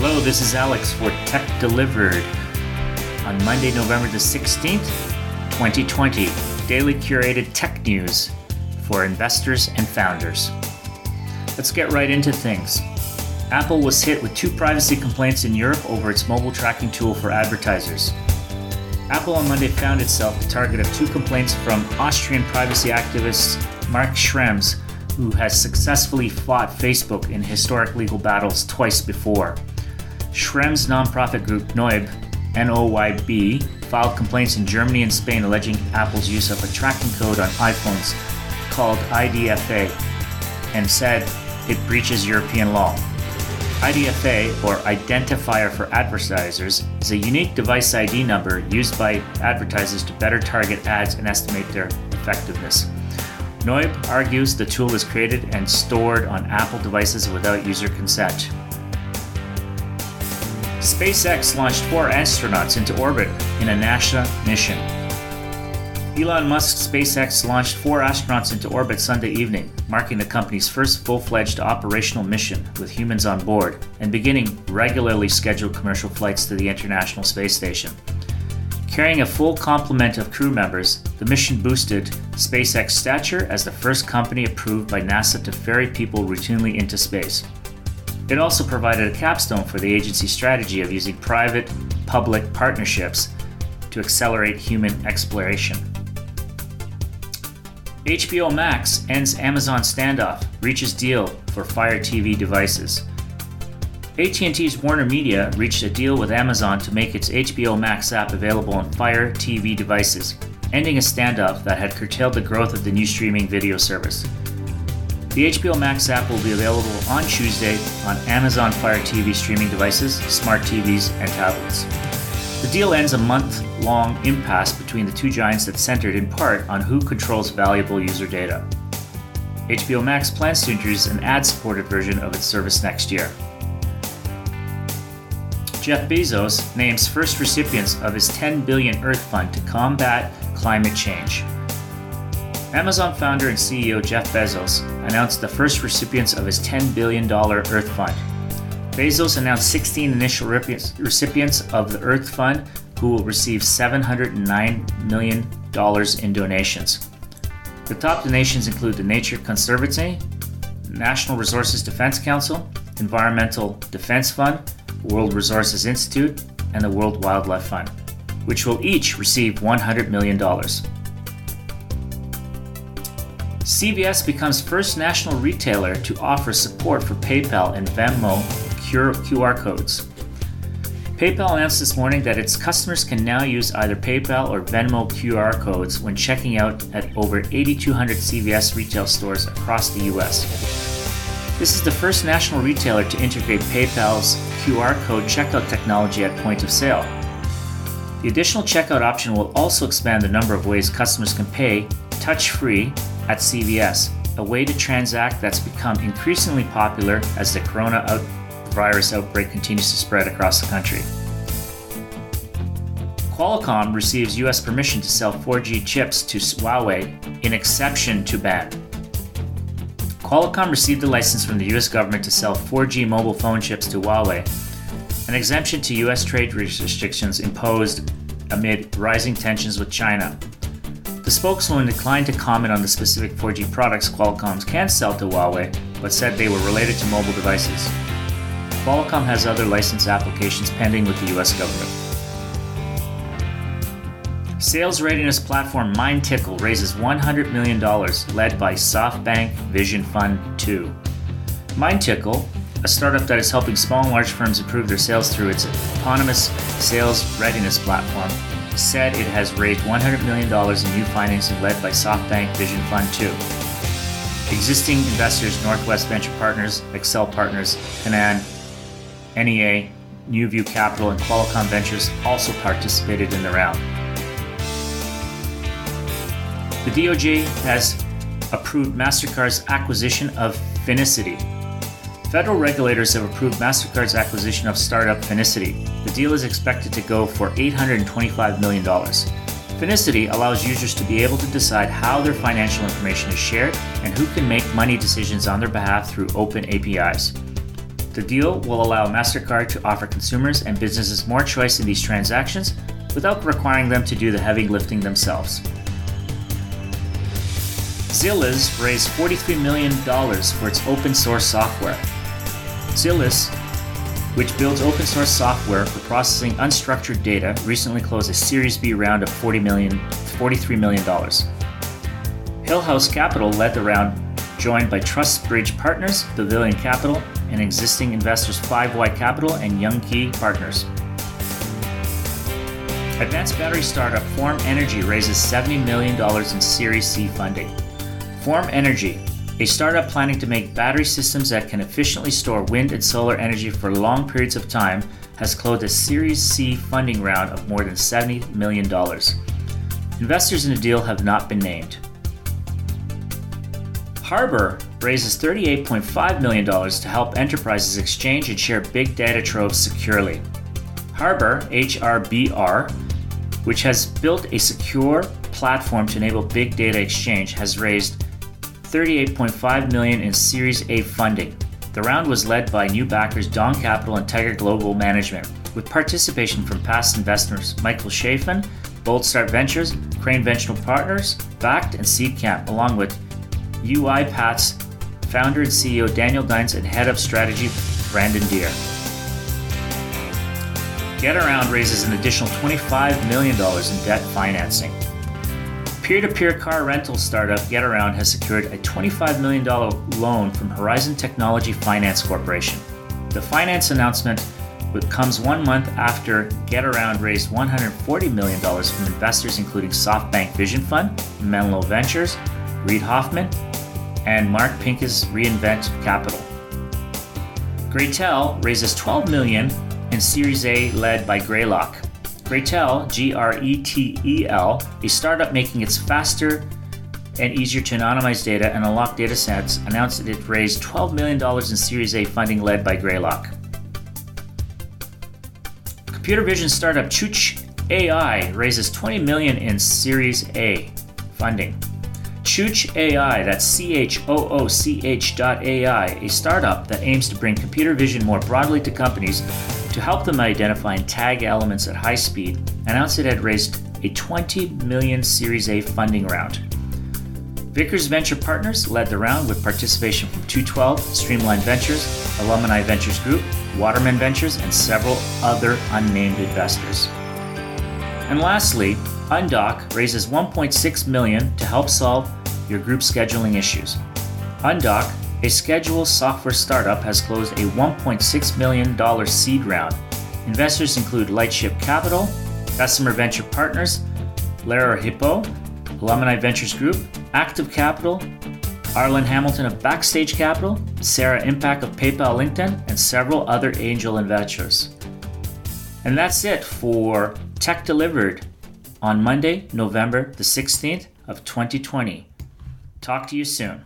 Hello, this is Alex for Tech Delivered on Monday, November the 16th, 2020. Daily curated tech news for investors and founders. Let's get right into things. Apple was hit with two privacy complaints in Europe over its mobile tracking tool for advertisers. Apple on Monday found itself the target of two complaints from Austrian privacy activist Max Schrems, who has successfully fought Facebook in historic legal battles twice before. Schrems' nonprofit group Noyb, N-O-Y-B, filed complaints in Germany and Spain alleging Apple's use of a tracking code on iPhones called IDFA and said it breaches European law. IDFA, or Identifier for Advertisers, is a unique device ID number used by advertisers to better target ads and estimate their effectiveness. Noyb argues the tool is created and stored on Apple devices without user consent. SpaceX launched four astronauts into orbit in a NASA mission. Elon Musk's SpaceX launched four astronauts into orbit Sunday evening, marking the company's first full fledged operational mission with humans on board and beginning regularly scheduled commercial flights to the International Space Station. Carrying a full complement of crew members, the mission boosted SpaceX stature as the first company approved by NASA to ferry people routinely into space. It also provided a capstone for the agency's strategy of using private public partnerships to accelerate human exploration. HBO Max ends Amazon standoff, reaches deal for Fire TV devices. AT&T's Warner Media reached a deal with Amazon to make its HBO Max app available on Fire TV devices, ending a standoff that had curtailed the growth of the new streaming video service. The HBO Max app will be available on Tuesday on Amazon Fire TV streaming devices, smart TVs, and tablets. The deal ends a month long impasse between the two giants that centered in part on who controls valuable user data. HBO Max plans to introduce an ad supported version of its service next year. Jeff Bezos names first recipients of his 10 billion Earth Fund to combat climate change. Amazon founder and CEO Jeff Bezos announced the first recipients of his $10 billion Earth Fund. Bezos announced 16 initial recipients of the Earth Fund who will receive $709 million in donations. The top donations include the Nature Conservancy, National Resources Defense Council, Environmental Defense Fund, World Resources Institute, and the World Wildlife Fund, which will each receive $100 million. CVS becomes first national retailer to offer support for PayPal and Venmo QR codes. PayPal announced this morning that its customers can now use either PayPal or Venmo QR codes when checking out at over 8,200 CVS retail stores across the US. This is the first national retailer to integrate PayPal's QR code checkout technology at point of sale. The additional checkout option will also expand the number of ways customers can pay touch free at CVS, a way to transact that's become increasingly popular as the corona out- virus outbreak continues to spread across the country. Qualcomm receives US permission to sell 4G chips to Huawei in exception to ban. Qualcomm received a license from the US government to sell 4G mobile phone chips to Huawei, an exemption to US trade restrictions imposed amid rising tensions with China. The spokeswoman declined to comment on the specific 4G products Qualcomm can sell to Huawei, but said they were related to mobile devices. Qualcomm has other license applications pending with the US government. Sales readiness platform MindTickle raises $100 million, led by SoftBank Vision Fund 2. MindTickle, a startup that is helping small and large firms improve their sales through its autonomous sales readiness platform, said it has raised $100 million in new financing led by SoftBank Vision Fund 2. Existing investors Norwest Venture Partners, Accel Partners, Canaan, NEA, NewView Capital, and Qualcomm Ventures also participated in the round. The DOJ has approved MasterCard's acquisition of Finicity. Federal regulators have approved MasterCard's acquisition of startup Finicity. The deal is expected to go for $825 million. Finicity allows users to be able to decide how their financial information is shared and who can make money decisions on their behalf through open APIs. The deal will allow MasterCard to offer consumers and businesses more choice in these transactions without requiring them to do the heavy lifting themselves. Zilliz raised $43 million for its open source software. Zilliz, which builds open source software for processing unstructured data, recently closed a Series B round of $40 million, $43 million. Hillhouse Capital led the round, joined by TrustBridge Partners, Pavilion Capital, and existing investors 5Y Capital and Yunqi Partners. Advanced battery startup Form Energy raises $70 million in Series C funding. Form Energy, a startup planning to make battery systems that can efficiently store wind and solar energy for long periods of time, has closed a Series C funding round of more than $70 million. Investors in the deal have not been named. Harbr raises $38.5 million to help enterprises exchange and share big data troves securely. Harbr, HRBR, which has built a secure platform to enable big data exchange, has raised 38.5 million in Series A funding. The round was led by new backers Dawn Capital and Tiger Global Management, with participation from past investors Michael Chalfen, Bold Start Ventures, Crane Venture Partners, Backed, and Seedcamp, along with UiPath's founder and CEO Daniel Dines and head of strategy Brandon Deer. GetAround raises an additional $25 million in debt financing. Peer to peer car rental startup GetAround has secured a $25 million loan from Horizon Technology Finance Corporation. The finance announcement comes one month after GetAround raised $140 million from investors including SoftBank Vision Fund, Menlo Ventures, Reid Hoffman, and Mark Pincus Reinvent Capital. Gretel raises 12 million in Series A led by Greylock. Gretel, G R E T E L, a startup making it faster and easier to anonymize data and unlock data sets, announced that it raised $12 million in Series A funding led by Greylock. Computer vision startup Chooch AI raises 20 million in Series A funding. Chooch AI, that's C H O O C H dot AI, a startup that aims to bring computer vision more broadly to companies to help them identify and tag elements at high speed, announced it had raised a 20 million Series A funding round. Vickers Venture Partners led the round with participation from 212, Streamline Ventures, Alumni Ventures Group, Waterman Ventures, and several other unnamed investors. And lastly, Undock raises 1.6 million to help solve your group scheduling issues. Undock, a scheduled software startup, has closed a $1.6 million seed round. Investors include Lightship Capital, Bessemer Venture Partners, Lerer Hippeau, Alumni Ventures Group, Active Capital, Arlan Hamilton of Backstage Capital, Sarah Imbach of PayPal LinkedIn, and several other angel investors. And that's it for Tech Delivered on Monday, November the 16th of 2020. Talk to you soon.